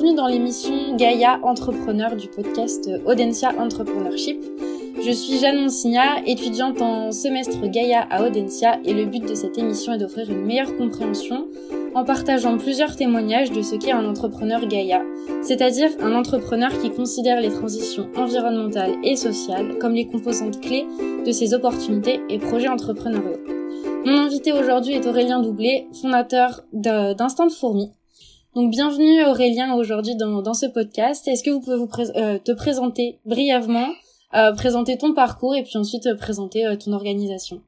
bienvenue dans l'émission Gaia Entrepreneur du podcast Audencia Entrepreneurship. Je suis Jeanne Monsigna, étudiante en semestre Gaia à Audencia et le but de cette émission est d'offrir une meilleure compréhension en partageant plusieurs témoignages de ce qu'est un entrepreneur Gaia, c'est-à-dire un entrepreneur qui considère les transitions environnementales et sociales comme les composantes clés de ses opportunités et projets entrepreneuriaux. Mon invité aujourd'hui est Aurélien Doublé, fondateur d'Instant de Fourmi. Donc bienvenue Aurélien aujourd'hui dans, ce podcast. Est-ce que vous pouvez vous euh, te présenter brièvement, euh, présenter ton parcours et puis ensuite euh, présenter ton organisation?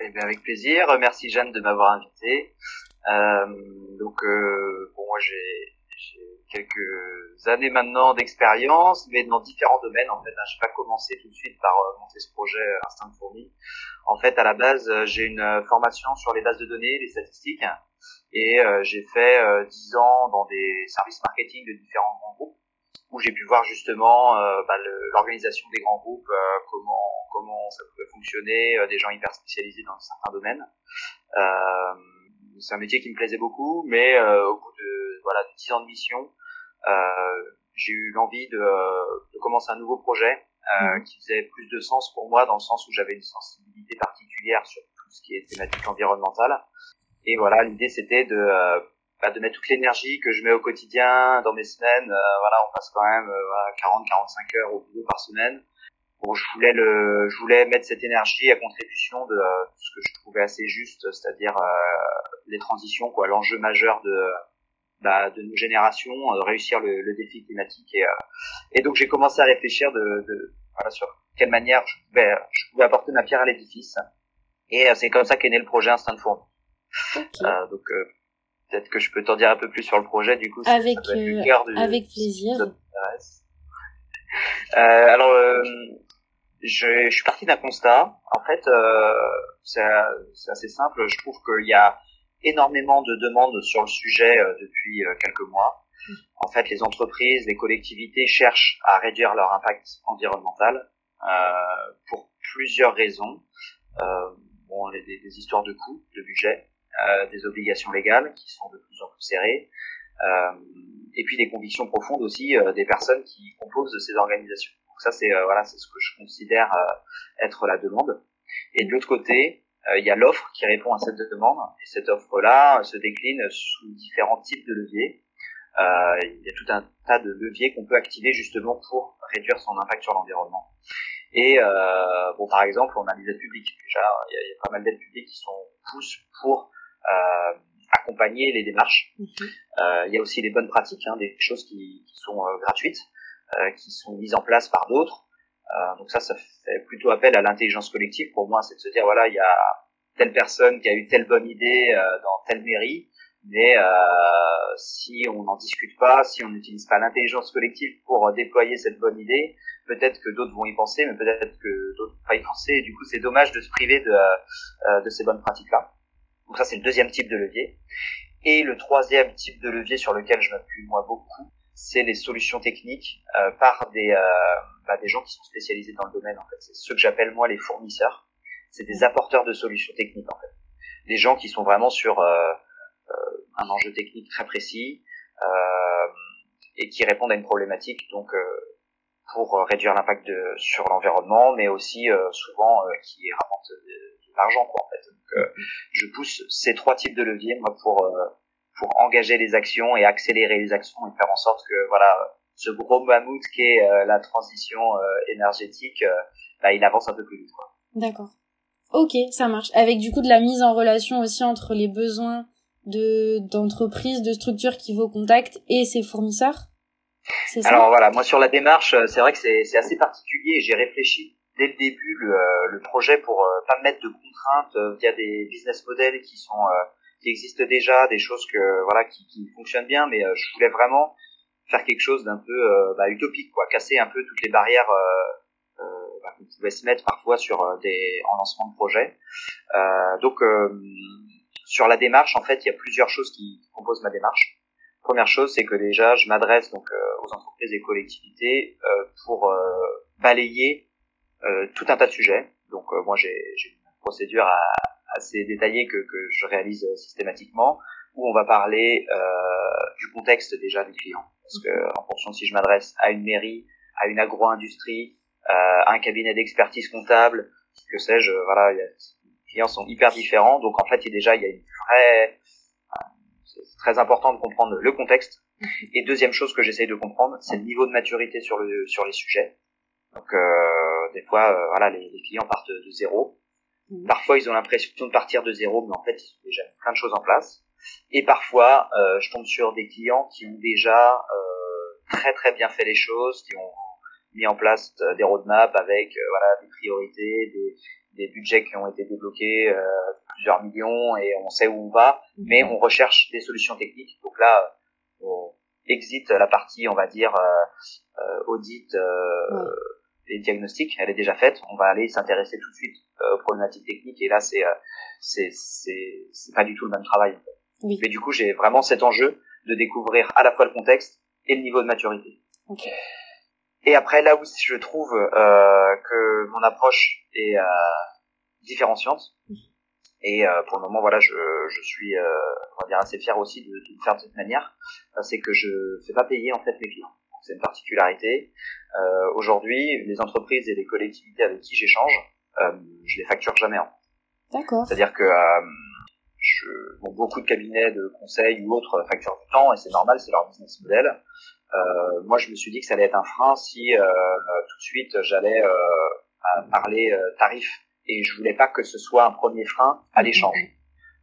Eh bien avec plaisir. Merci Jeanne de m'avoir invité. donc bon, j'ai quelques années maintenant d'expérience, mais dans différents domaines. En fait, je vais pas commencer tout de suite par monter ce projet Instinct Fourmi. En fait, à la base, j'ai une formation sur les bases de données, les statistiques. Et euh, j'ai fait euh, dix ans dans des services marketing de différents grands groupes où j'ai pu voir justement euh, bah, l'organisation des grands groupes, comment comment ça pouvait fonctionner, des gens hyper spécialisés dans certains domaines. c'est un métier qui me plaisait beaucoup, mais au bout de voilà de 10 ans de mission, j'ai eu l'envie de, de, commencer un nouveau projet mmh. qui faisait plus de sens pour moi dans le sens où j'avais une sensibilité particulière sur tout ce qui est thématique environnementale et voilà, l'idée c'était de euh, bah, de mettre toute l'énergie que je mets au quotidien dans mes semaines. Euh, voilà, on passe quand même 40-45 euh, heures au boulot par semaine. Bon, je voulais le, je voulais mettre cette énergie à contribution de ce que je trouvais assez juste, c'est-à-dire les transitions, quoi, l'enjeu majeur de bah, de nos générations, réussir le, le, défi climatique. Et, et donc j'ai commencé à réfléchir de, de voilà, sur quelle manière je pouvais, je pouvais apporter ma pierre à l'édifice. Et c'est comme ça qu'est né le projet Instinct de. Euh, donc euh, peut-être que je peux t'en dire un peu plus sur le projet du coup. Avec euh, avec plaisir. alors je, je, suis parti d'un constat. En fait, c'est assez simple. Je trouve qu'il y a énormément de demandes sur le sujet depuis quelques mois. Mm. En fait, les entreprises, les collectivités cherchent à réduire leur impact environnemental pour plusieurs raisons. bon, des, des histoires de coûts, de budget, euh, des obligations légales qui sont de plus en plus serrées, euh, et puis des convictions profondes aussi euh, des personnes qui composent ces organisations. Donc ça c'est voilà c'est ce que je considère être la demande. Et de l'autre côté, il y a l'offre qui répond à cette demande, et cette offre-là se décline sous différents types de leviers. Euh, il y a tout un tas de leviers qu'on peut activer justement pour réduire son impact sur l'environnement. Et euh, bon, par exemple, on a des aides publiques. Déjà, il y, a, pas mal d'aides publiques qui sont poussent pour euh, accompagner les démarches. Euh, il y a aussi des bonnes pratiques, hein, des choses qui, qui sont euh, gratuites, qui sont mises en place par d'autres. donc ça, ça fait plutôt appel à l'intelligence collective. Pour moi, c'est de se dire voilà, il y a telle personne qui a eu telle bonne idée dans telle mairie, mais euh, si on n'en discute pas, si on n'utilise pas l'intelligence collective pour déployer cette bonne idée, peut-être que d'autres vont y penser, mais peut-être que d'autres vont pas y penser. Et du coup, c'est dommage de se priver de, euh, de ces bonnes pratiques-là. Donc ça, c'est le deuxième type de levier. Et le troisième type de levier sur lequel je m'appuie moi beaucoup, c'est les solutions techniques euh, par des, euh, bah, des gens qui sont spécialisés dans le domaine. En fait, c'est ceux que j'appelle moi les fournisseurs. C'est des apporteurs de solutions techniques en fait. Des gens qui sont vraiment sur euh, un enjeu technique très précis et qui répondent à une problématique donc pour réduire l'impact sur l'environnement, mais aussi souvent qui rapportent de, l'argent quoi en fait. Euh, je pousse ces trois types de leviers moi pour euh, pour engager les actions et accélérer les actions et faire en sorte que voilà ce gros mammouth qui est euh, la transition énergétique, bah, il avance un peu plus vite. D'accord. Ok, ça marche. Avec du coup de la mise en relation aussi entre les besoins de d'entreprises, de structures qui vont contact et ses fournisseurs? Ça? Alors voilà, moi sur la démarche, c'est vrai que c'est assez particulier. J'ai réfléchi dès le début le, euh, le projet pour euh, pas mettre de contraintes euh, via des business models qui sont qui existent déjà, des choses que voilà qui, qui fonctionnent bien, mais je voulais vraiment faire quelque chose d'un peu bah, utopique, quoi, casser un peu toutes les barrières euh, bah, qu'on pouvait se mettre parfois sur des en lancement de projet. donc sur la démarche, en fait, il y a plusieurs choses qui composent ma démarche. Première chose, c'est que déjà, je m'adresse donc aux entreprises et collectivités pour balayer euh, tout un tas de sujets. Donc euh, moi j'ai une procédure assez détaillée que, je réalise systématiquement où on va parler euh, du contexte déjà du client. parce que en fonction de si je m'adresse à une mairie, à une agro-industrie, à un cabinet d'expertise comptable, que sais-je, voilà, les clients sont hyper différents, donc en fait, il déjà il y a une vraie c'est très important de comprendre le contexte. Et deuxième chose que j'essaye de comprendre, c'est le niveau de maturité sur le sur les sujets. Donc euh, des fois, euh, voilà, les, les, clients partent de zéro. Mmh. Parfois, ils ont l'impression de partir de zéro, mais en fait, ils ont déjà plein de choses en place. Et parfois, euh, je tombe sur des clients qui ont déjà euh, très très bien fait les choses, qui ont mis en place euh, des roadmaps avec euh, voilà des priorités, des, des budgets qui ont été débloqués, euh, plusieurs millions, et on sait où on va, mmh. mais on recherche des solutions techniques. Donc là, on exit la partie, on va dire, audit et diagnostic, elle est déjà faite. On va aller s'intéresser tout de suite aux problématiques techniques, et là, c'est c'est c'est pas du tout le même travail. Oui. Mais du coup, j'ai vraiment cet enjeu de découvrir à la fois le contexte et le niveau de maturité. Okay. Et après, là où je trouve euh, que mon approche est euh, différenciante, et euh, pour le moment, voilà, je, je suis, euh, on va dire, assez fier aussi de, de faire de cette manière, euh, c'est que je fais pas payer en fait mes clients. C'est une particularité. Euh, Aujourd'hui, les entreprises et les collectivités avec qui j'échange, je les facture jamais. En D'accord. C'est-à-dire que je, bon, beaucoup de cabinets de conseil ou autres facturent du temps et c'est normal, c'est leur business model. Euh, moi, je me suis dit que ça allait être un frein si euh, tout de suite j'allais euh, parler tarif et je voulais pas que ce soit un premier frein à l'échange.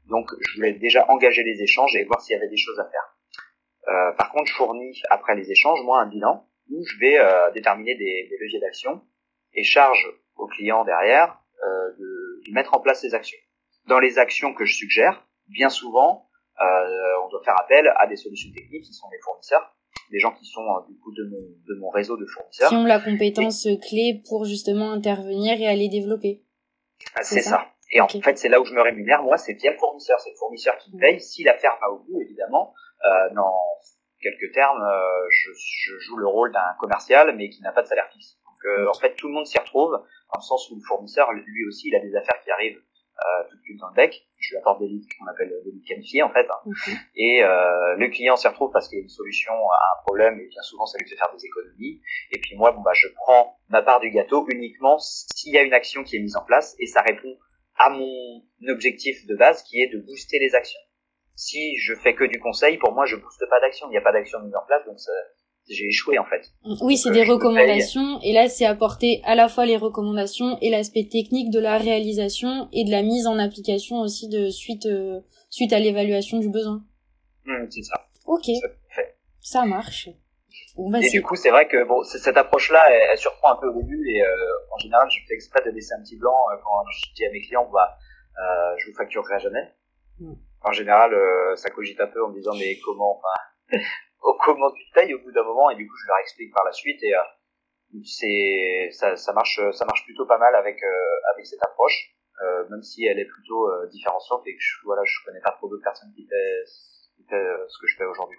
Donc, je voulais déjà engager les échanges et voir s'il y avait des choses à faire. Euh, par contre, je fournis après les échanges, moi, un bilan où je vais euh, déterminer des, des leviers d'action et charge au client derrière euh, de, de, mettre en place ces actions. Dans les actions que je suggère, bien souvent, on doit faire appel à des solutions techniques qui sont des fournisseurs des gens qui sont euh, du coup de mon, de mon réseau de fournisseurs. Qui ont la compétence clé pour justement intervenir et aller développer. Ah, c'est ça. Et en fait, c'est là où je me rémunère. Moi, c'est via le fournisseur. C'est le fournisseur qui me paye. Si l'affaire va au bout, évidemment, euh, dans quelques termes, euh, je, je, joue le rôle d'un commercial, mais qui n'a pas de salaire fixe. Donc, euh, en fait, tout le monde s'y retrouve, dans le sens où le fournisseur, lui aussi, il a des affaires qui arrivent euh, tout de suite dans le bec. Je lui apporte des leads qu'on appelle des leads qualifiés en fait. Et euh, le client s'y retrouve parce qu'il y a une solution à un problème et bien souvent ça lui fait faire des économies. Et puis moi, bon bah je prends ma part du gâteau uniquement s'il y a une action qui est mise en place et ça répond à mon objectif de base qui est de booster les actions. Si je fais que du conseil, pour moi je booste pas d'action, il n'y a pas d'action mise en place donc ça, j'ai échoué en fait. Oui, c'est des recommandations et là c'est apporter à la fois les recommandations et l'aspect technique de la réalisation et de la mise en application aussi de suite euh, suite à l'évaluation du besoin. Mmh, c'est ça. Ok. Ça marche. Bon, bah, et du coup, c'est vrai que bon, cette approche-là, elle, elle, surprend un peu au début et euh, en général, je fais exprès de laisser un petit blanc euh, quand je dis à mes clients, bah, je vous facturerai jamais. Mmh. En général, euh, ça cogite un peu en me disant mais comment, enfin, comment tu payes au bout d'un moment et du coup je leur explique par la suite et euh, c'est ça, ça marche ça marche plutôt pas mal avec euh, avec cette approche euh, même si elle est plutôt euh, différenciante et que je, voilà je connais pas trop d'autres personnes qui fait, qui fait ce que je fais aujourd'hui.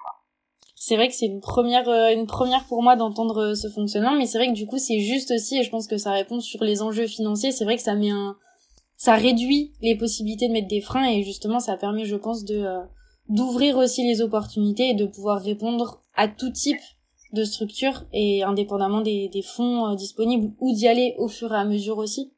C'est vrai que c'est une première une première pour moi d'entendre ce fonctionnement mais c'est vrai que du coup c'est juste aussi et je pense que ça répond sur les enjeux financiers c'est vrai que ça met un ça réduit les possibilités de mettre des freins et justement ça permet je pense de d'ouvrir aussi les opportunités et de pouvoir répondre à tout type de structure et indépendamment des, des fonds euh, disponibles ou d'y aller au fur et à mesure aussi.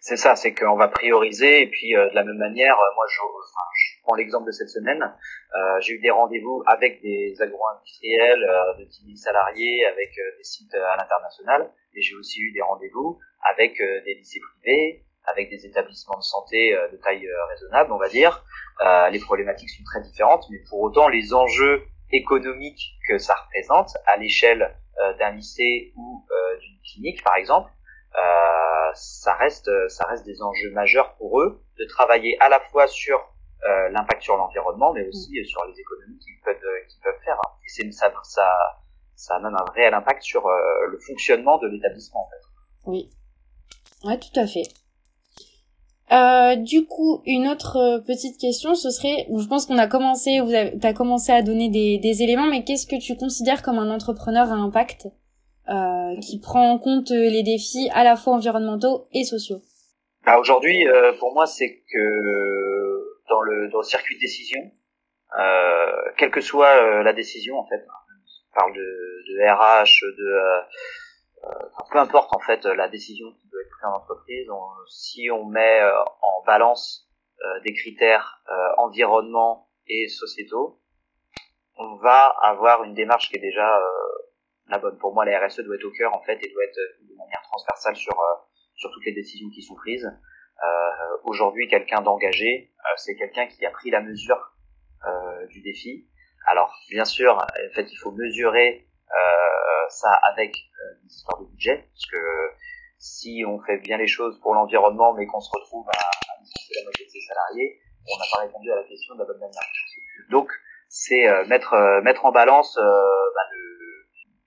C'est ça, c'est qu'on va prioriser et puis euh, de la même manière, euh, moi je, enfin, je prends l'exemple de cette semaine, euh, j'ai eu des rendez-vous avec des agro-industriels de 10 000 salariés, avec des sites à l'international et j'ai aussi eu des rendez-vous avec des lycées privés, avec des établissements de santé de taille raisonnable, on va dire, euh, les problématiques sont très différentes, mais pour autant les enjeux économiques que ça représente à l'échelle euh, d'un lycée ou euh, d'une clinique, par exemple, ça reste ça reste des enjeux majeurs pour eux de travailler à la fois sur l'impact sur l'environnement, mais aussi sur les économies qu'ils peuvent qu'ils peuvent faire. Et c'est ça, ça ça a même un réel impact sur le fonctionnement de l'établissement en fait. Oui, ouais, tout à fait. Euh, du coup, une autre euh, petite question, ce serait, je pense qu'on a commencé, vous avez, commencé à donner des, éléments, mais qu'est-ce que tu considères comme un entrepreneur à impact euh, qui prend en compte les défis à la fois environnementaux et sociaux? Bah Aujourd'hui, euh, pour moi, c'est que dans le, dans le circuit de décision, euh, quelle que soit la décision, en fait, parle de, de RH, de peu importe en fait la décision qui doit être prise en entreprise, si on met en balance des critères environnement et sociétaux, on va avoir une démarche qui est déjà la bonne. Pour moi, la RSE doit être au cœur en fait et doit être de manière transversale sur sur toutes les décisions qui sont prises. Euh, Aujourd'hui, quelqu'un d'engagé, euh, c'est quelqu'un qui a pris la mesure euh, du défi. Alors, bien sûr, en fait, il faut mesurer euh, ça avec une histoire de budget, parce que si on fait bien les choses pour l'environnement, mais qu'on se retrouve à, à la moitié de ses salariés, on n'a pas répondu à la question de la bonne manière. Donc, c'est mettre mettre en balance bah,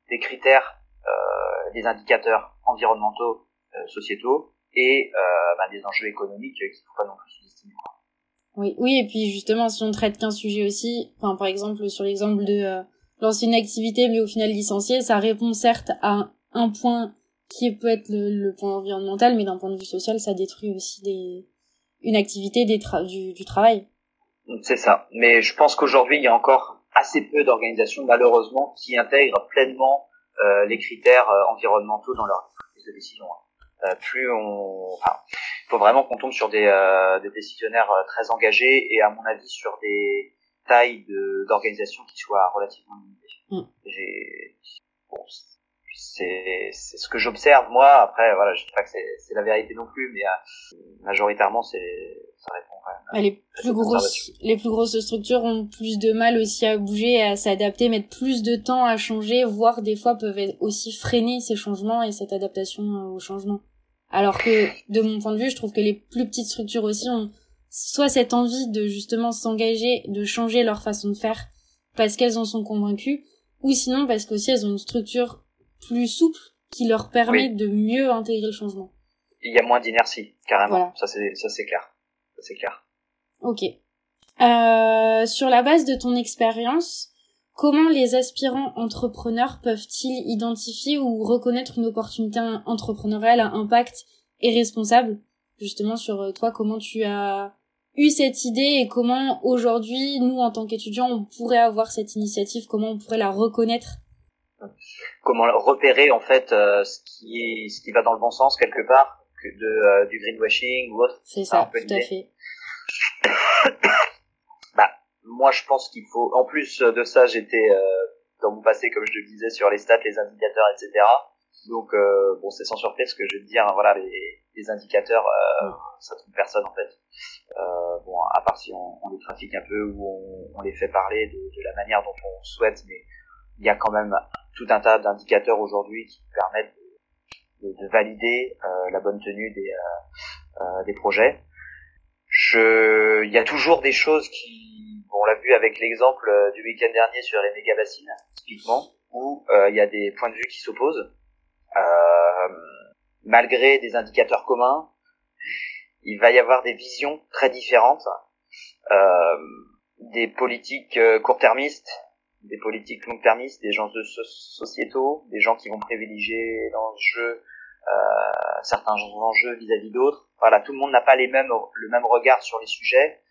des critères, des indicateurs environnementaux euh, sociétaux et euh, bah, des enjeux économiques qu'il faut pas non plus sous-estimer. Oui, oui, et puis justement, si on traite qu'un sujet aussi, enfin, par exemple, sur l'exemple de euh, lancer une activité, mais au final licencier, ça répond certes à un point qui peut être le, point environnemental, mais d'un point de vue social, ça détruit aussi des, une activité du, travail. C'est ça. Mais je pense qu'aujourd'hui, il y a encore assez peu d'organisations, malheureusement, qui intègrent pleinement euh, les critères environnementaux dans leur prise de décision. Hein. Euh, plus on, enfin, faut vraiment qu'on tombe sur des, euh, des décisionnaires euh, très engagés et à mon avis sur des tailles d'organisation qui soient relativement limitées. Mm. J'ai, bon, c'est c'est ce que j'observe moi. Après, voilà, je dis pas que c'est la vérité non plus, mais majoritairement c'est ça répond quand même. Les plus grosses les plus grosses structures ont plus de mal aussi à bouger, à s'adapter, mettre plus de temps à changer, voire des fois peuvent aussi freiner ces changements et cette adaptation au changement. Alors que, de mon point de vue, je trouve que les plus petites structures aussi ont soit cette envie de justement s'engager, de changer leur façon de faire parce qu'elles en sont convaincues, ou sinon parce qu'aussi elles ont une structure plus souple qui leur permet de mieux intégrer le changement. Il y a moins d'inertie, carrément. Ça c'est ça c'est clair. Ça c'est clair. Ok. Euh, sur la base de ton expérience, Comment les aspirants entrepreneurs peuvent-ils identifier ou reconnaître une opportunité entrepreneuriale à impact et responsable Justement sur euh, toi, comment tu as eu cette idée et comment aujourd'hui, nous en tant qu'étudiants, on pourrait avoir cette initiative, comment on pourrait la reconnaître? Comment repérer en fait euh, ce qui ce qui va dans le bon sens quelque part que de euh, du greenwashing ou autre? C'est ça, tout à fait. moi, je pense qu'il faut. En plus de ça, j'étais euh, dans mon passé, comme je le disais, sur les stats, les indicateurs, etc. Donc, euh, bon, c'est sans surprise que je vais te dire, hein, voilà, les, les indicateurs, euh, ça trompe personne en fait. Euh, bon, à part si on, on, les trafique un peu ou on, on les fait parler de, de, la manière dont on souhaite, mais il y a quand même tout un tas d'indicateurs aujourd'hui qui permettent de, de, de valider euh, la bonne tenue des, euh, des projets. Je, il y a toujours des choses qui on l'a vu avec l'exemple euh, du week-end dernier sur les méga bassines, typiquement, où euh, il y a des points de vue qui s'opposent. Euh, malgré des indicateurs communs, il va y avoir des visions très différentes, des politiques court-termistes, des politiques long-termistes, des gens de sociétaux, des gens qui vont privilégier l'enjeu certains enjeux vis-à-vis d'autres. Voilà, tout le monde n'a pas les mêmes le même regard sur les sujets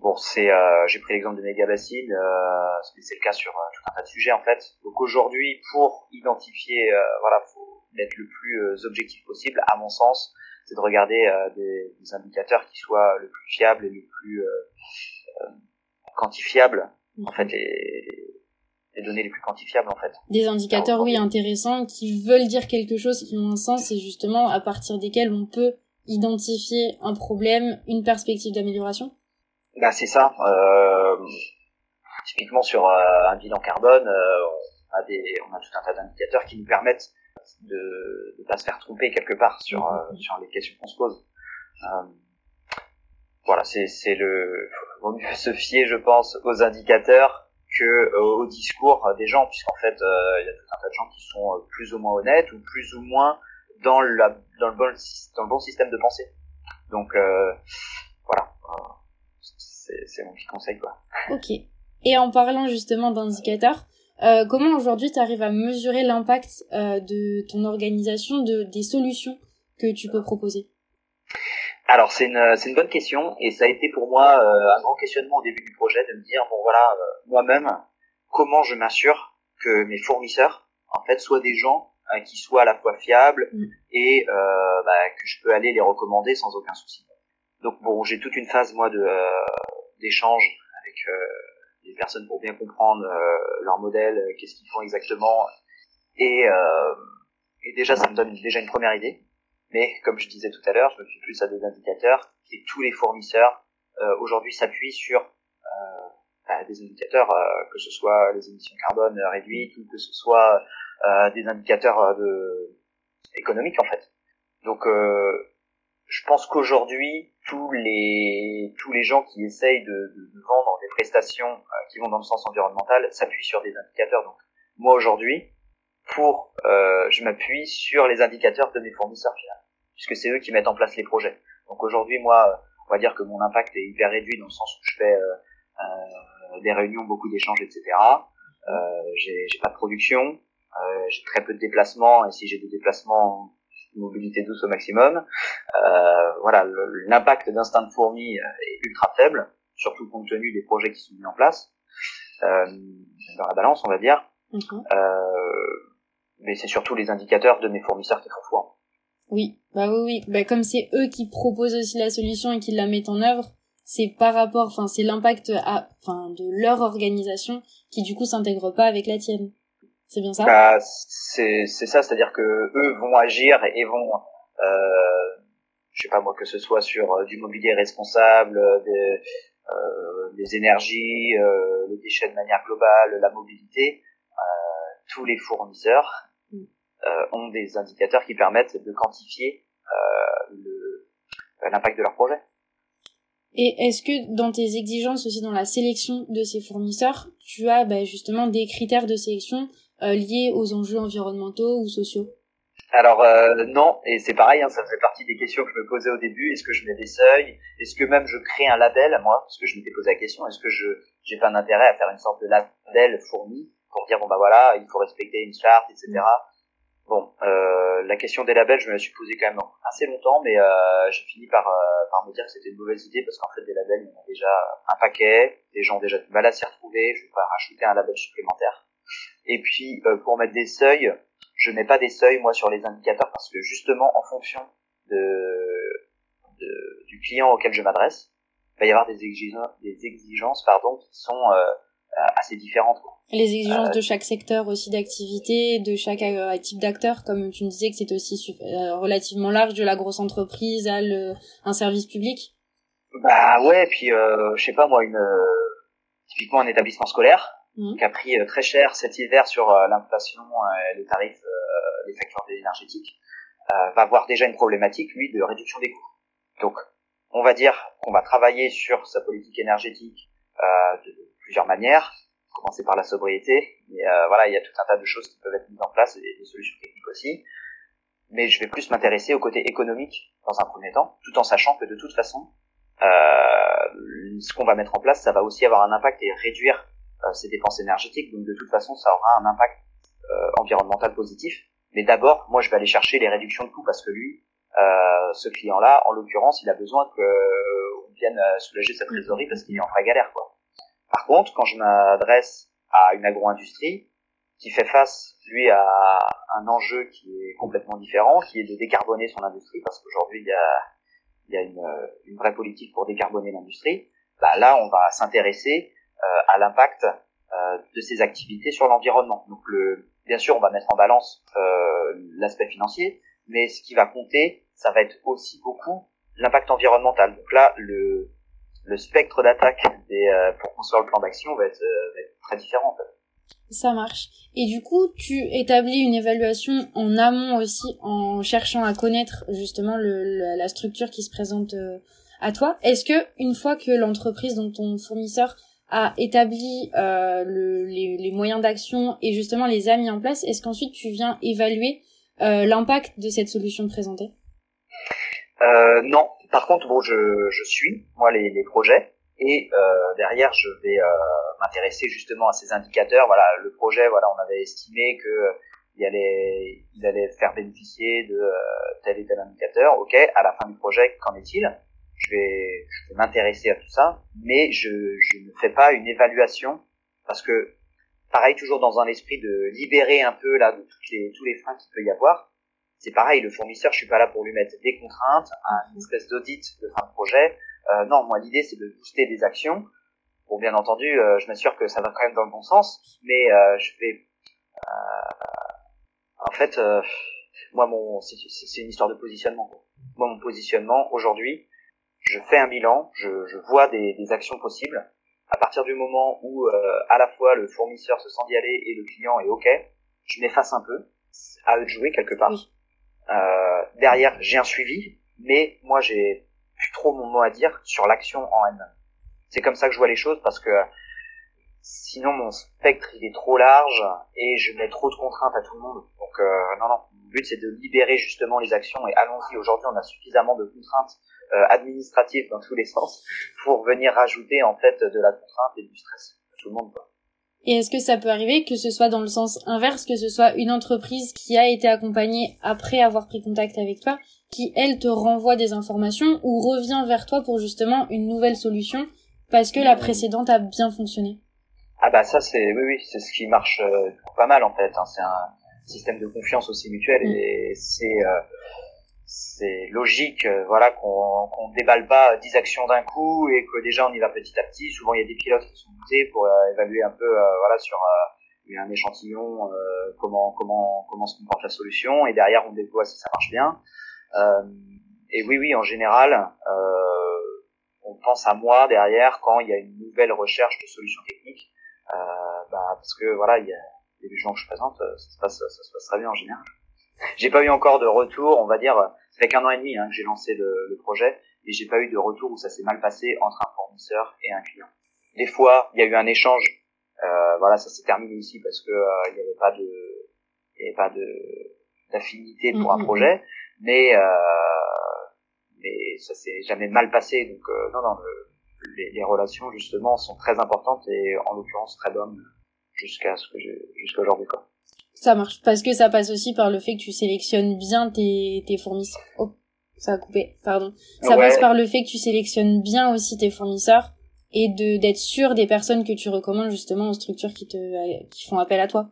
Bon, c'est, euh, j'ai pris l'exemple de Megabacine, euh, c'est le cas sur euh, tout un tas de sujets en fait. Donc aujourd'hui, pour identifier, euh, voilà, être le plus euh, objectif possible, à mon sens, c'est de regarder des, des, indicateurs qui soient le plus fiables et le plus quantifiables, en fait, les, les données les plus quantifiables en fait. Des indicateurs, oui, intéressants, qui veulent dire quelque chose, qui ont un sens, et justement à partir desquels on peut identifier un problème, une perspective d'amélioration. Bah c'est ça. Euh, typiquement sur euh, un bilan carbone, euh, on a des, on a tout un tas d'indicateurs qui nous permettent de ne pas se faire tromper quelque part sur mmh. sur les questions qu'on se pose. voilà, c'est c'est le vaut mieux se fier, je pense, aux indicateurs que au discours des gens, puisqu'en fait, il y a tout un tas de gens qui sont plus ou moins honnêtes ou plus ou moins dans la dans le bon dans le bon système de pensée. Donc voilà c'est mon petit conseil quoi. Ok. Et en parlant justement d'indicateurs, euh, comment aujourd'hui tu arrives à mesurer l'impact euh, de ton organisation, de des solutions que tu peux proposer? Alors c'est une c'est une bonne question et ça a été pour moi euh, un grand questionnement au début du projet de me dire bon voilà moi-même comment je m'assure que mes fournisseurs, en fait, soient des gens qui soient à la fois fiables mm. et bah, que je peux aller les recommander sans aucun souci. Donc bon, j'ai toute une phase moi de d'échange avec les personnes pour bien comprendre leur modèle, qu'est-ce qu'ils font exactement, et, et déjà ça me donne déjà une première idée. Mais comme je disais tout à l'heure, je me fie plus à des indicateurs et tous les fournisseurs euh, aujourd'hui s'appuient sur euh, bah, des indicateurs, euh, que ce soit les émissions carbone réduites ou que ce soit des indicateurs de économiques en fait. Donc je pense qu'aujourd'hui tous les tous les gens qui essayent de, de, vendre des prestations qui vont dans le sens environnemental s'appuient sur des indicateurs. Donc moi aujourd'hui, pour euh, je m'appuie sur les indicateurs de mes fournisseurs puisque c'est eux qui mettent en place les projets. Donc aujourd'hui, moi, on va dire que mon impact est hyper réduit dans le sens où je fais euh, euh des réunions, beaucoup d'échanges, etc. Euh, j'ai pas de production, euh, j'ai très peu de déplacements, et si j'ai des déplacements, mobilité douce au maximum. Euh, voilà, l'impact d'instinct de fourmi est ultra faible, surtout compte tenu des projets qui sont mis en place. Euh, dans la balance, on va dire. Euh, mais c'est surtout les indicateurs de mes fournisseurs qui font foi. Oui, bah oui, oui. Bah, comme c'est eux qui proposent aussi la solution et qui la mettent en œuvre, c'est par rapport, enfin, c'est l'impact à, enfin, de leur organisation qui du coup s'intègre pas avec la tienne. C'est bien ça? Bah, c'est c'est ça, c'est-à-dire que eux vont agir et vont, euh, je sais pas moi, que ce soit sur euh, du mobilier responsable, euh, des, euh, des énergies, euh, les déchets de manière globale, la mobilité, euh, tous les fournisseurs euh, ont des indicateurs qui permettent de quantifier l'impact de leur projet. Et est-ce que dans tes exigences aussi dans la sélection de ces fournisseurs, tu as bah, justement des critères de sélection liés aux enjeux environnementaux ou sociaux alors non, et c'est pareil, hein, ça faisait partie des questions que je me posais au début. Est-ce que je mets des seuils? Est-ce que même je crée un label, moi? Parce que je m'étais posé la question, est-ce que je j'ai pas d'intérêt à faire une sorte de label fourni pour dire bon bah voilà, il faut respecter une charte, etc. Bon, euh, la question des labels, je me la suis posée quand même assez longtemps, mais euh, j'ai fini par, euh, par me dire que c'était une mauvaise idée parce qu'en fait, des labels, il y en a déjà un paquet, les gens ont déjà du mal à s'y retrouver, je vais pas rajouter un label supplémentaire. Et puis, euh, pour mettre des seuils, je mets pas des seuils, moi, sur les indicateurs parce que justement, en fonction de, de du client auquel je m'adresse, il va y avoir des exigences, des exigences pardon, qui sont euh, euh, assez différentes. Quoi. Les exigences de chaque secteur aussi d'activité, de chaque euh, type d'acteur, comme tu me disais que c'est aussi euh, relativement large, de la grosse entreprise à le, un service public. Bah ouais, puis je sais pas moi, une typiquement un établissement scolaire mmh. qui a pris très cher cet hiver sur l'inflation, les tarifs, les factures énergétiques, va avoir déjà une problématique lui de réduction des coûts. Donc on va dire qu'on va travailler sur sa politique énergétique de, plusieurs manières, commencer par la sobriété, mais euh, voilà, il y a tout un tas de choses qui peuvent être mises en place et des solutions techniques aussi. Mais je vais plus m'intéresser au côté économique dans un premier temps, tout en sachant que de toute façon, euh, ce qu'on va mettre en place, ça va aussi avoir un impact et réduire euh, ses dépenses énergétiques. Donc de toute façon, ça aura un impact euh, environnemental positif. Mais d'abord, moi, je vais aller chercher les réductions de coûts parce que lui, euh, ce client-là, en l'occurrence, il a besoin que on vienne soulager sa trésorerie parce qu'il est en vraie galère, quoi. Par contre, quand je m'adresse à une agro-industrie qui fait face, lui, à un enjeu qui est complètement différent, qui est de décarboner son industrie, parce qu'aujourd'hui, il y a, il y a une, une, vraie politique pour décarboner l'industrie, bah là, on va s'intéresser euh, à l'impact euh, de ces activités sur l'environnement. Donc, le, bien sûr, on va mettre en balance euh, l'aspect financier, mais ce qui va compter, ça va être aussi beaucoup l'impact environnemental. Donc là, le, le spectre d'attaque euh, pour construire le plan d'action va euh, va être, très différent. Ça marche. Et du coup, tu établis une évaluation en amont aussi, en cherchant à connaître justement le, la structure qui se présente euh, à toi. Est-ce que une fois que l'entreprise, donc ton fournisseur, a établi euh, le, les, les, moyens d'action et justement les a mis en place, est-ce qu'ensuite tu viens évaluer euh, l'impact de cette solution présentée? Euh, Non, par contre, bon, je, je suis moi les, les projets. Et euh, derrière je vais euh, m'intéresser justement à ces indicateurs. Voilà, le projet, voilà, on avait estimé que il allait, il allait faire bénéficier de euh, tel et tel indicateur. Ok, à la fin du projet, qu'en est-il? Je vais, je vais m'intéresser à tout ça, mais je, je ne fais pas une évaluation parce que pareil, toujours dans un esprit de libérer un peu là de toutes les, tous les freins qu'il peut y avoir. C'est pareil, le fournisseur, je suis pas là pour lui mettre des contraintes, une espèce d'audit de fin de projet. Euh, non, moi l'idée c'est de booster des actions. Bon, bien entendu, euh, je m'assure que ça va quand même dans le bon sens, mais euh, je vais. en fait, moi mon, c'est une histoire de positionnement. Moi mon positionnement aujourd'hui, je fais un bilan, je, je vois des, des actions possibles à partir du moment où euh, à la fois le fournisseur se sent d'y aller et le client est OK, je m'efface un peu, à eux de jouer quelque part. Euh, derrière, j'ai un suivi, mais moi j'ai plus trop mon mot à dire sur l'action en elle-même. C'est comme ça que je vois les choses parce que sinon mon spectre il est trop large et je mets trop de contraintes à tout le monde. Donc euh, non non, mon but c'est de libérer justement les actions et allons-y. Aujourd'hui on a suffisamment de contraintes administratif dans tous les sens pour venir rajouter en fait de la contrainte et du stress à tout le monde. Quoi. Et est-ce que ça peut arriver que ce soit dans le sens inverse, que ce soit une entreprise qui a été accompagnée après avoir pris contact avec toi, qui elle te renvoie des informations ou revient vers toi pour justement une nouvelle solution parce que la précédente a bien fonctionné? Ah bah ça c'est oui oui c'est ce qui marche euh, pas mal en fait. Hein. C'est un système de confiance aussi mutuel mm. et c'est euh, c'est logique, euh, voilà, qu'on qu'on déballe pas 10 actions d'un coup et que déjà on y va petit à petit. Souvent, il y a des pilotes qui sont montés pour euh, évaluer un peu, euh, voilà, sur un échantillon, comment comment comment se comporte la solution et derrière on déploie si ça marche bien. et oui, oui, en général, on pense à moi derrière quand il y a une nouvelle recherche de solutions techniques, bah, parce que voilà, il y a, des gens que je présente, ça se passe ça se passe très bien en général. J'ai pas eu encore de retour, on va dire, ça fait qu'un an et demi hein, que j'ai lancé le, le, projet, et j'ai pas eu de retour où ça s'est mal passé entre un fournisseur et un client. Des fois, il y a eu un échange, euh, voilà, ça s'est terminé ici parce que euh, il n'y avait pas de, il y avait pas de d'affinité pour un mm-hmm. projet, mais euh, mais ça s'est jamais mal passé, donc euh, non non, les, les, relations justement sont très importantes et en l'occurrence très bonnes jusqu'à ce que jusqu'à aujourd'hui quoi. Ça marche parce que ça passe aussi par le fait que tu sélectionnes bien tes, tes fournisseurs. Oh, ça a coupé, pardon. Ça passe par le fait que tu sélectionnes bien aussi tes fournisseurs et de d'être sûr des personnes que tu recommandes justement aux structures qui te qui font appel à toi.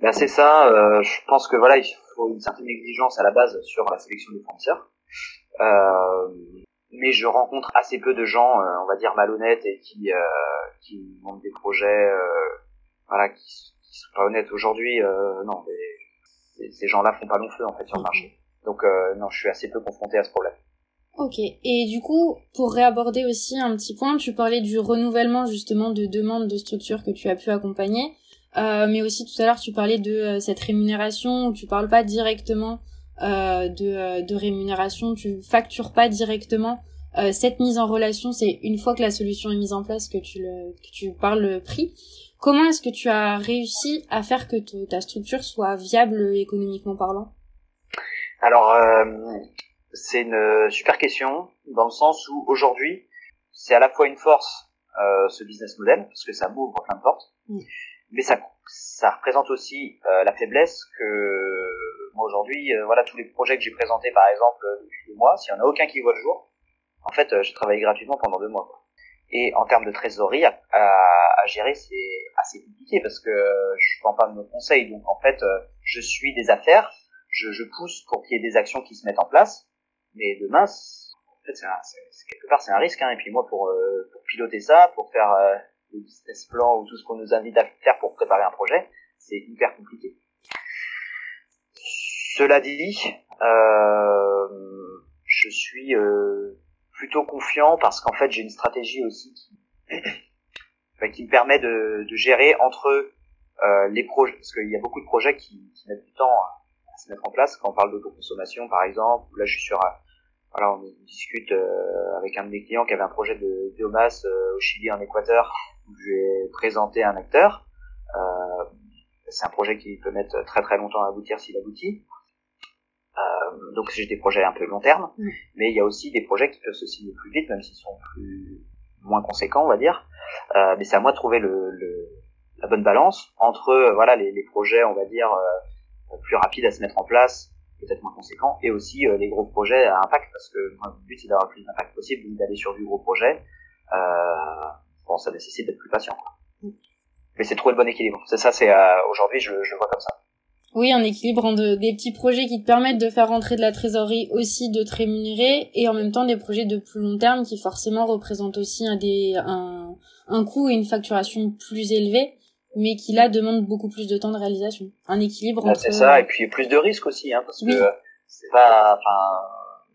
Ben c'est ça. Euh, je pense que voilà, il faut une certaine exigence à la base sur la sélection des fournisseurs. Euh, mais je rencontre assez peu de gens, euh, on va dire malhonnêtes et qui qui montent des projets, voilà, qui qui sont pas honnêtes aujourd'hui, euh, non, mais ces gens-là font pas long feu en fait sur le marché. Donc euh, non, je suis assez peu confronté à ce problème. Ok. Et du coup, pour réaborder aussi un petit point, tu parlais du renouvellement justement de demandes de structures que tu as pu accompagner, euh, mais aussi tout à l'heure tu parlais de euh, cette rémunération où tu parles pas directement euh, de, de rémunération, tu factures pas directement cette mise en relation. C'est une fois que la solution est mise en place que tu le, que tu parles le prix. Comment est-ce que tu as réussi à faire que ta structure soit viable économiquement parlant? Alors, euh, c'est une super question dans le sens où aujourd'hui, c'est à la fois une force euh, ce business model parce que ça m'ouvre plein de portes, mm. mais ça ça représente aussi euh, la faiblesse que moi aujourd'hui, voilà tous les projets que j'ai présentés par exemple depuis deux mois, s'il y en a aucun qui voit le jour, en fait, j'ai travaillé gratuitement pendant deux mois. Quoi. Et en termes de trésorerie, à, à, gérer, c'est assez compliqué parce que je prends pas de mon conseil. Donc en fait, euh, je suis des affaires, je, je pousse pour qu'il y ait des actions qui se mettent en place. Mais demain, en fait, c'est quelque part, c'est un risque. Hein. Et puis moi, pour, euh, pour piloter ça, pour faire euh, le business plan ou tout ce qu'on nous invite à faire pour préparer un projet, c'est hyper compliqué. Cela dit, euh, je suis euh, plutôt confiant parce qu'en fait j'ai une stratégie aussi qui, me permet de, gérer entre euh, les projets, parce qu'il y a beaucoup de projets qui, mettent du temps à, se mettre en place. Quand on parle d'autoconsommation par exemple, là je suis sur, voilà, on discute euh, avec un de mes clients qui avait un projet de biomasse euh, au Chili en Équateur, où je vais présenter un acteur. Euh, c'est un projet qui peut mettre très très longtemps à aboutir s'il aboutit. Euh, donc j'ai des projets un peu long terme, mais il y a aussi des projets qui peuvent se signer plus vite, même s'ils sont plus moins conséquents, on va dire. Euh, mais c'est à moi de trouver le, le, la bonne balance entre euh, voilà les, les, projets, on va dire euh, plus rapides à se mettre en place, peut-être moins conséquents, et aussi les gros projets à impact, parce que moi, le but c'est d'avoir le plus d'impact possible, d'aller sur du gros projet. bon, ça nécessite d'être plus patient. Quoi. mais c'est trouver le bon équilibre. C'est ça, c'est aujourd'hui, je, je vois comme ça. Oui, un équilibre entre des petits projets qui te permettent de faire rentrer de la trésorerie aussi, de te rémunérer, et en même temps des projets de plus long terme qui forcément représentent aussi un, des, un, un coût et une facturation plus élevée, mais qui là demandent beaucoup plus de temps de réalisation. Un équilibre entre... C'est ça, et puis plus de risques aussi, hein, parce que c'est pas, enfin,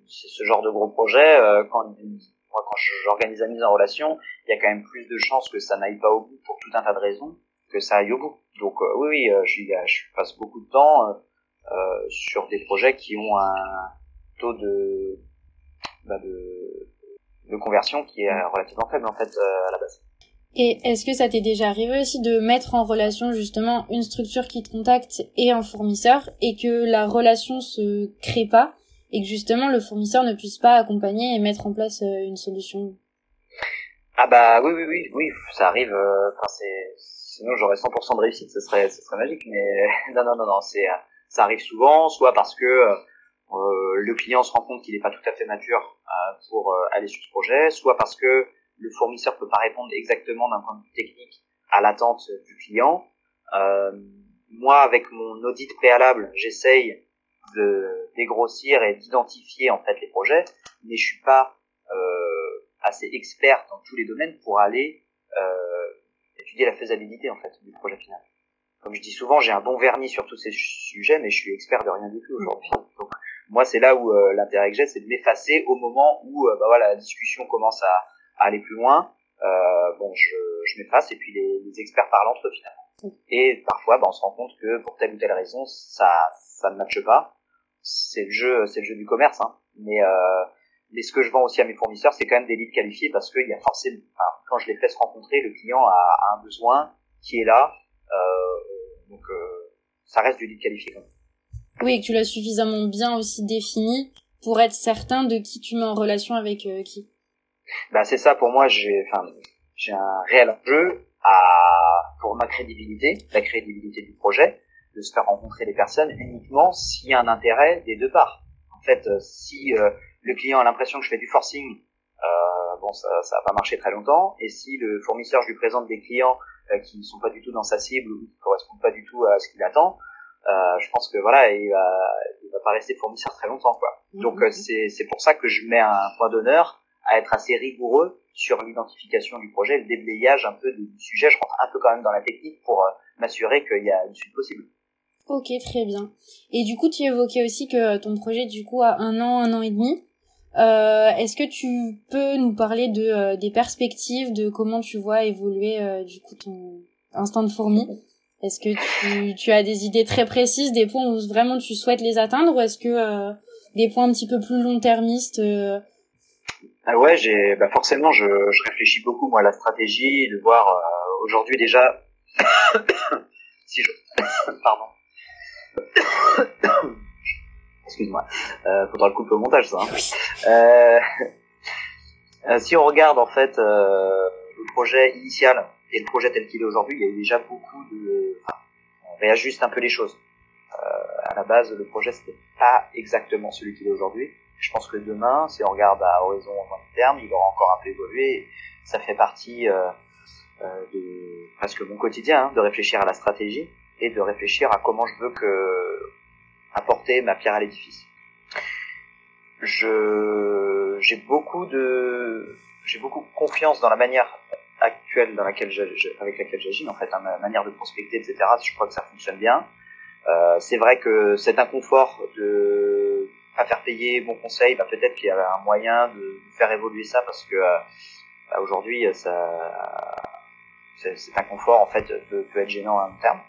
c'est ce genre de gros projet, euh, quand, moi, quand j'organise la mise en relation, il y a quand même plus de chances que ça n'aille pas au bout pour tout un tas de raisons que ça aille au bout. Donc euh, oui, oui, euh, je, je, passe beaucoup de temps euh, sur des projets qui ont un taux de, bah de, de conversion qui est relativement faible en fait à la base. Et est-ce que ça t'est déjà arrivé aussi de mettre en relation justement une structure qui te contacte et un fournisseur et que la relation se crée pas et que justement le fournisseur ne puisse pas accompagner et mettre en place une solution? Ah bah oui oui oui oui ça arrive. Enfin c'est sinon j'aurais 100% de réussite, ce serait, serait magique. Mais non, non, non, non, c'est, ça arrive souvent, soit parce que euh, le client se rend compte qu'il n'est pas tout à fait mature euh, pour euh, aller sur ce projet, soit parce que le fournisseur peut pas répondre exactement d'un point de vue technique à l'attente du client. Euh, moi, avec mon audit préalable, j'essaye de dégrossir et d'identifier en fait les projets, mais je suis pas assez expert dans tous les domaines pour aller étudier la faisabilité en fait du projet final. Comme je dis souvent, j'ai un bon vernis sur tous ces sujets, mais je suis expert de rien du tout aujourd'hui. Donc moi, c'est là où euh, l'intérêt que j'ai, c'est de m'effacer au moment où euh, bah, voilà, la discussion commence à, à aller plus loin. Euh, bon, je, je m'efface et puis les, les, experts parlent entre eux finalement. Et parfois, bah, on se rend compte que pour telle ou telle raison, ça, ça ne matche pas. C'est le jeu, c'est le jeu du commerce, hein. Mais euh, mais ce que je vends aussi à mes fournisseurs, c'est quand même des leads qualifiés parce qu'il y a forcément, quand je les fais se rencontrer, le client a, un besoin qui est là. Euh, donc, euh, ça reste du lead qualifié quand même. Oui, et que tu l'as suffisamment bien aussi défini pour être certain de qui tu mets en relation avec euh, qui. Bah c'est ça pour moi. J'ai, enfin, j'ai un réel enjeu à pour ma crédibilité, la crédibilité du projet, de se faire rencontrer les personnes uniquement s'il y a un intérêt des deux parts. En fait, euh, si euh, le client a l'impression que je fais du forcing, euh, bon, ça, ça va pas marcher très longtemps. Et si le fournisseur, je lui présente des clients euh, qui ne sont pas du tout dans sa cible ou qui correspondent pas du tout à ce qu'il attend, euh, je pense que voilà, il va, il va pas rester fournisseur très longtemps, quoi. Mmh, Donc mmh. c'est c'est pour ça que je mets un point d'honneur à être assez rigoureux sur l'identification du projet, le déblayage un peu du sujet. Je rentre un peu quand même dans la technique pour m'assurer qu'il y a une suite possible. Ok, très bien. Et du coup, tu évoquais aussi que ton projet, du coup, a un an, un an et demi. Euh, Est-ce que tu peux nous parler de euh, des perspectives, de comment tu vois évoluer euh, du coup ton instant de fourmi? Est-ce que tu, tu, as des idées très précises, des points où vraiment tu souhaites les atteindre, ou est-ce que euh, des points un petit peu plus long-termistes ah ouais, j'ai bah forcément je, je réfléchis beaucoup moi à la stratégie, de voir aujourd'hui déjà si je pardon excuse-moi, euh, faudra le couper au montage ça. Hein. Euh, euh, si on regarde en fait euh, le projet initial et le projet tel qu'il est aujourd'hui, il y a déjà beaucoup de, enfin, on réajuste un peu les choses. Euh, à la base, le projet c'était pas exactement celui qu'il est aujourd'hui. Je pense que demain, si on regarde à horizon long terme, il aura encore un peu évolué. Ça fait partie euh, de presque mon quotidien, hein, de réfléchir à la stratégie et de réfléchir à comment je veux que apporter ma pierre à l'édifice. Je j'ai beaucoup de j'ai beaucoup confiance dans la manière actuelle dans laquelle je, avec laquelle j'agis en fait, hein, ma manière de prospecter, etc. Je crois que ça fonctionne bien. Euh, c'est vrai que cet inconfort de pas faire payer mon conseil, bah, peut-être qu'il y a un moyen de, faire évoluer ça parce que euh, bah, aujourd'hui ça cet inconfort en fait peut, peut être gênant à long terme.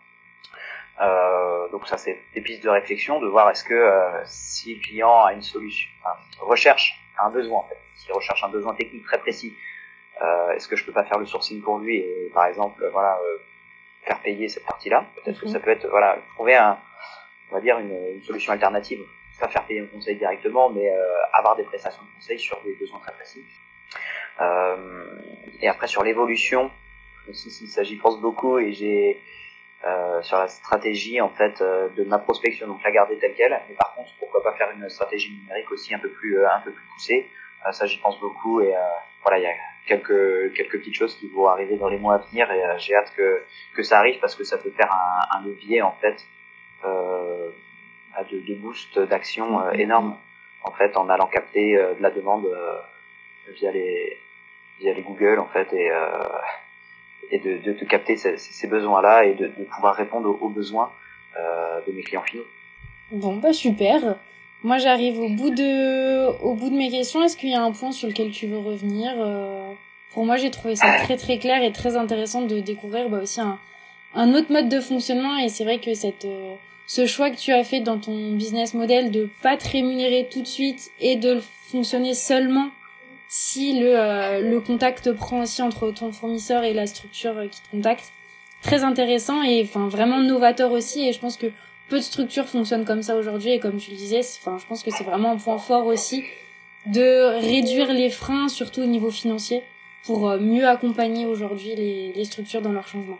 Euh, donc ça c'est des pistes de réflexion, de voir est-ce que euh, si le client a une solution, enfin, recherche un besoin en fait, s'il recherche un besoin technique très précis, euh, est-ce que je peux pas faire le sourcing pour lui et par exemple voilà euh, faire payer cette partie-là? Peut-être que mhm. ça peut être voilà trouver un, on va dire une, une solution alternative, pas faire payer un conseil directement, mais euh, avoir des prestations de conseil sur des besoins très précis. et après sur l'évolution, aussi ça j'y pense beaucoup et j'ai euh, sur la stratégie en fait euh, de ma prospection, donc la garder telle quelle. Mais par contre, pourquoi pas faire une stratégie numérique aussi un peu plus euh, un peu plus poussée. ça, j'y pense beaucoup et voilà, il y a quelques quelques petites choses qui vont arriver dans les mois à venir et j'ai hâte que que ça arrive parce que ça peut faire un, levier en fait de, de boost d'action énorme en fait en allant capter de la demande via les via les Google en fait et et de, de, de capter ces, ces besoins-là et de, de, pouvoir répondre aux, besoins euh, de mes clients finaux. Bon, bah super. Moi, j'arrive au bout de au bout de mes questions. Est-ce qu'il y a un point sur lequel tu veux revenir euh... Pour moi, j'ai trouvé ça très très clair et très intéressant de découvrir bah, aussi un, un autre mode de fonctionnement. Et c'est vrai que cette euh, ce choix que tu as fait dans ton business model de pas te rémunérer tout de suite et de fonctionner seulement si le, euh, le contact prend aussi entre ton fournisseur et la structure euh, qui te contacte. Très intéressant et enfin vraiment novateur aussi et je pense que peu de structures fonctionnent comme ça aujourd'hui et comme tu le disais, enfin je pense que c'est vraiment un point fort aussi de réduire les freins surtout au niveau financier pour euh, mieux accompagner aujourd'hui les, structures dans leur changement.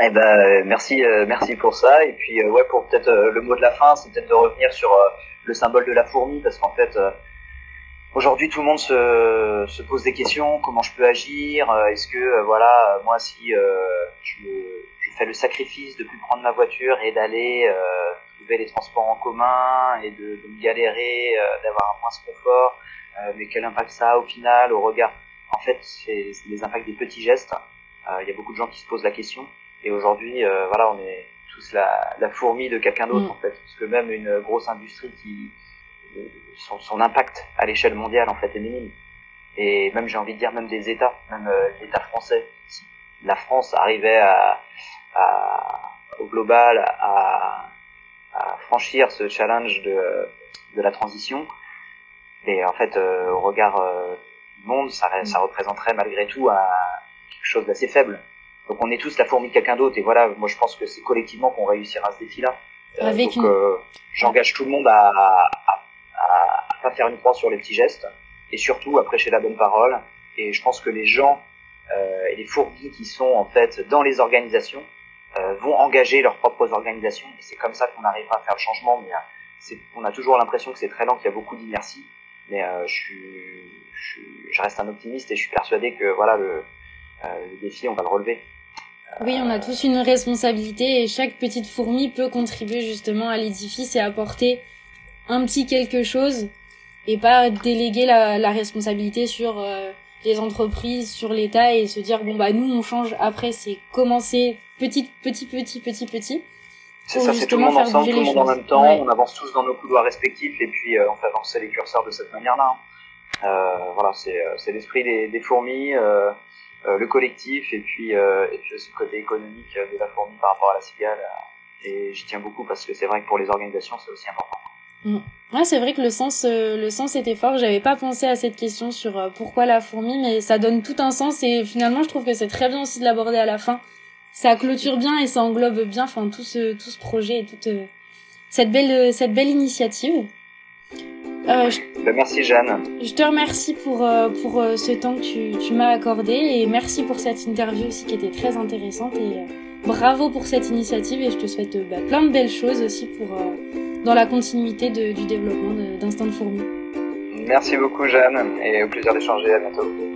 Eh ben merci merci pour ça et puis ouais pour peut-être le mot de la fin c'est peut-être de revenir sur le symbole de la fourmi parce qu'en fait Aujourd'hui, tout le monde se, se, pose des questions. Comment je peux agir? Euh, Est-ce que, euh, voilà, moi, si euh, je, je, fais le sacrifice de plus prendre ma voiture et d'aller trouver les transports en commun et de, de me galérer, d'avoir un moins de confort, mais quel impact ça a au final, au regard? En fait, c'est les impacts des petits gestes. Il y a beaucoup de gens qui se posent la question. Et aujourd'hui, voilà, on est tous la, la fourmi de quelqu'un d'autre, mm. en fait. Parce que même une grosse industrie qui son, son, impact à l'échelle mondiale en fait est minime. Et même j'ai envie de dire même des États, même euh, l'État français. Si la France arrivait à, à au global à, à, franchir ce challenge de, de la transition, et en fait euh, au regard euh, du monde, ça, ça représenterait malgré tout un, quelque chose d'assez faible. Donc on est tous la fourmi de quelqu'un d'autre et voilà, moi je pense que c'est collectivement qu'on réussira ce défi-là. donc j'engage tout le monde à, pas faire une croix sur les petits gestes et surtout à prêcher la bonne parole. Et je pense que les gens euh, et les fourmis qui sont en fait dans les organisations euh, vont engager leurs propres organisations et c'est comme ça qu'on arrivera à faire le changement. Mais euh, on a toujours l'impression que c'est très lent, qu'il y a beaucoup d'inertie. Mais je, suis, je, je, reste un optimiste et je suis persuadé que voilà le, le défi, on va le relever. Oui, on a tous une responsabilité et chaque petite fourmi peut contribuer justement à l'édifice et apporter un petit quelque chose et pas déléguer la, la responsabilité sur euh, les entreprises, sur l'État et se dire bon bah nous on change après c'est commencer petit petit petit petit petit. C'est ça, c'est tout le monde ensemble, tout le monde en même temps, on avance tous dans nos couloirs respectifs et puis euh, on fait avancer les curseurs de cette manière-là. Hein. Euh, voilà, c'est l'esprit des, des fourmis, le collectif et puis et puis aussi le côté économique de la fourmi par rapport à la cigale. Et j'y tiens beaucoup parce que c'est vrai que pour les organisations c'est aussi important. Mm. Ouais, c'est vrai que le sens, euh, le sens était fort. J'avais pas pensé à cette question sur euh, pourquoi la fourmi, mais ça donne tout un sens et finalement, je trouve que c'est très bien aussi de l'aborder à la fin. Ça clôture bien et ça englobe bien, enfin tout ce tout ce projet et toute euh, cette belle cette belle initiative. Je... Ben, merci Jeanne. Je te remercie pour pour ce temps que tu, tu m'as accordé et merci pour cette interview aussi qui était très intéressante et bravo pour cette initiative et je te souhaite bah, plein de belles choses aussi pour dans la continuité du développement d'Instinct de Fourmi. Merci beaucoup Jeanne et au plaisir d'échanger, à bientôt.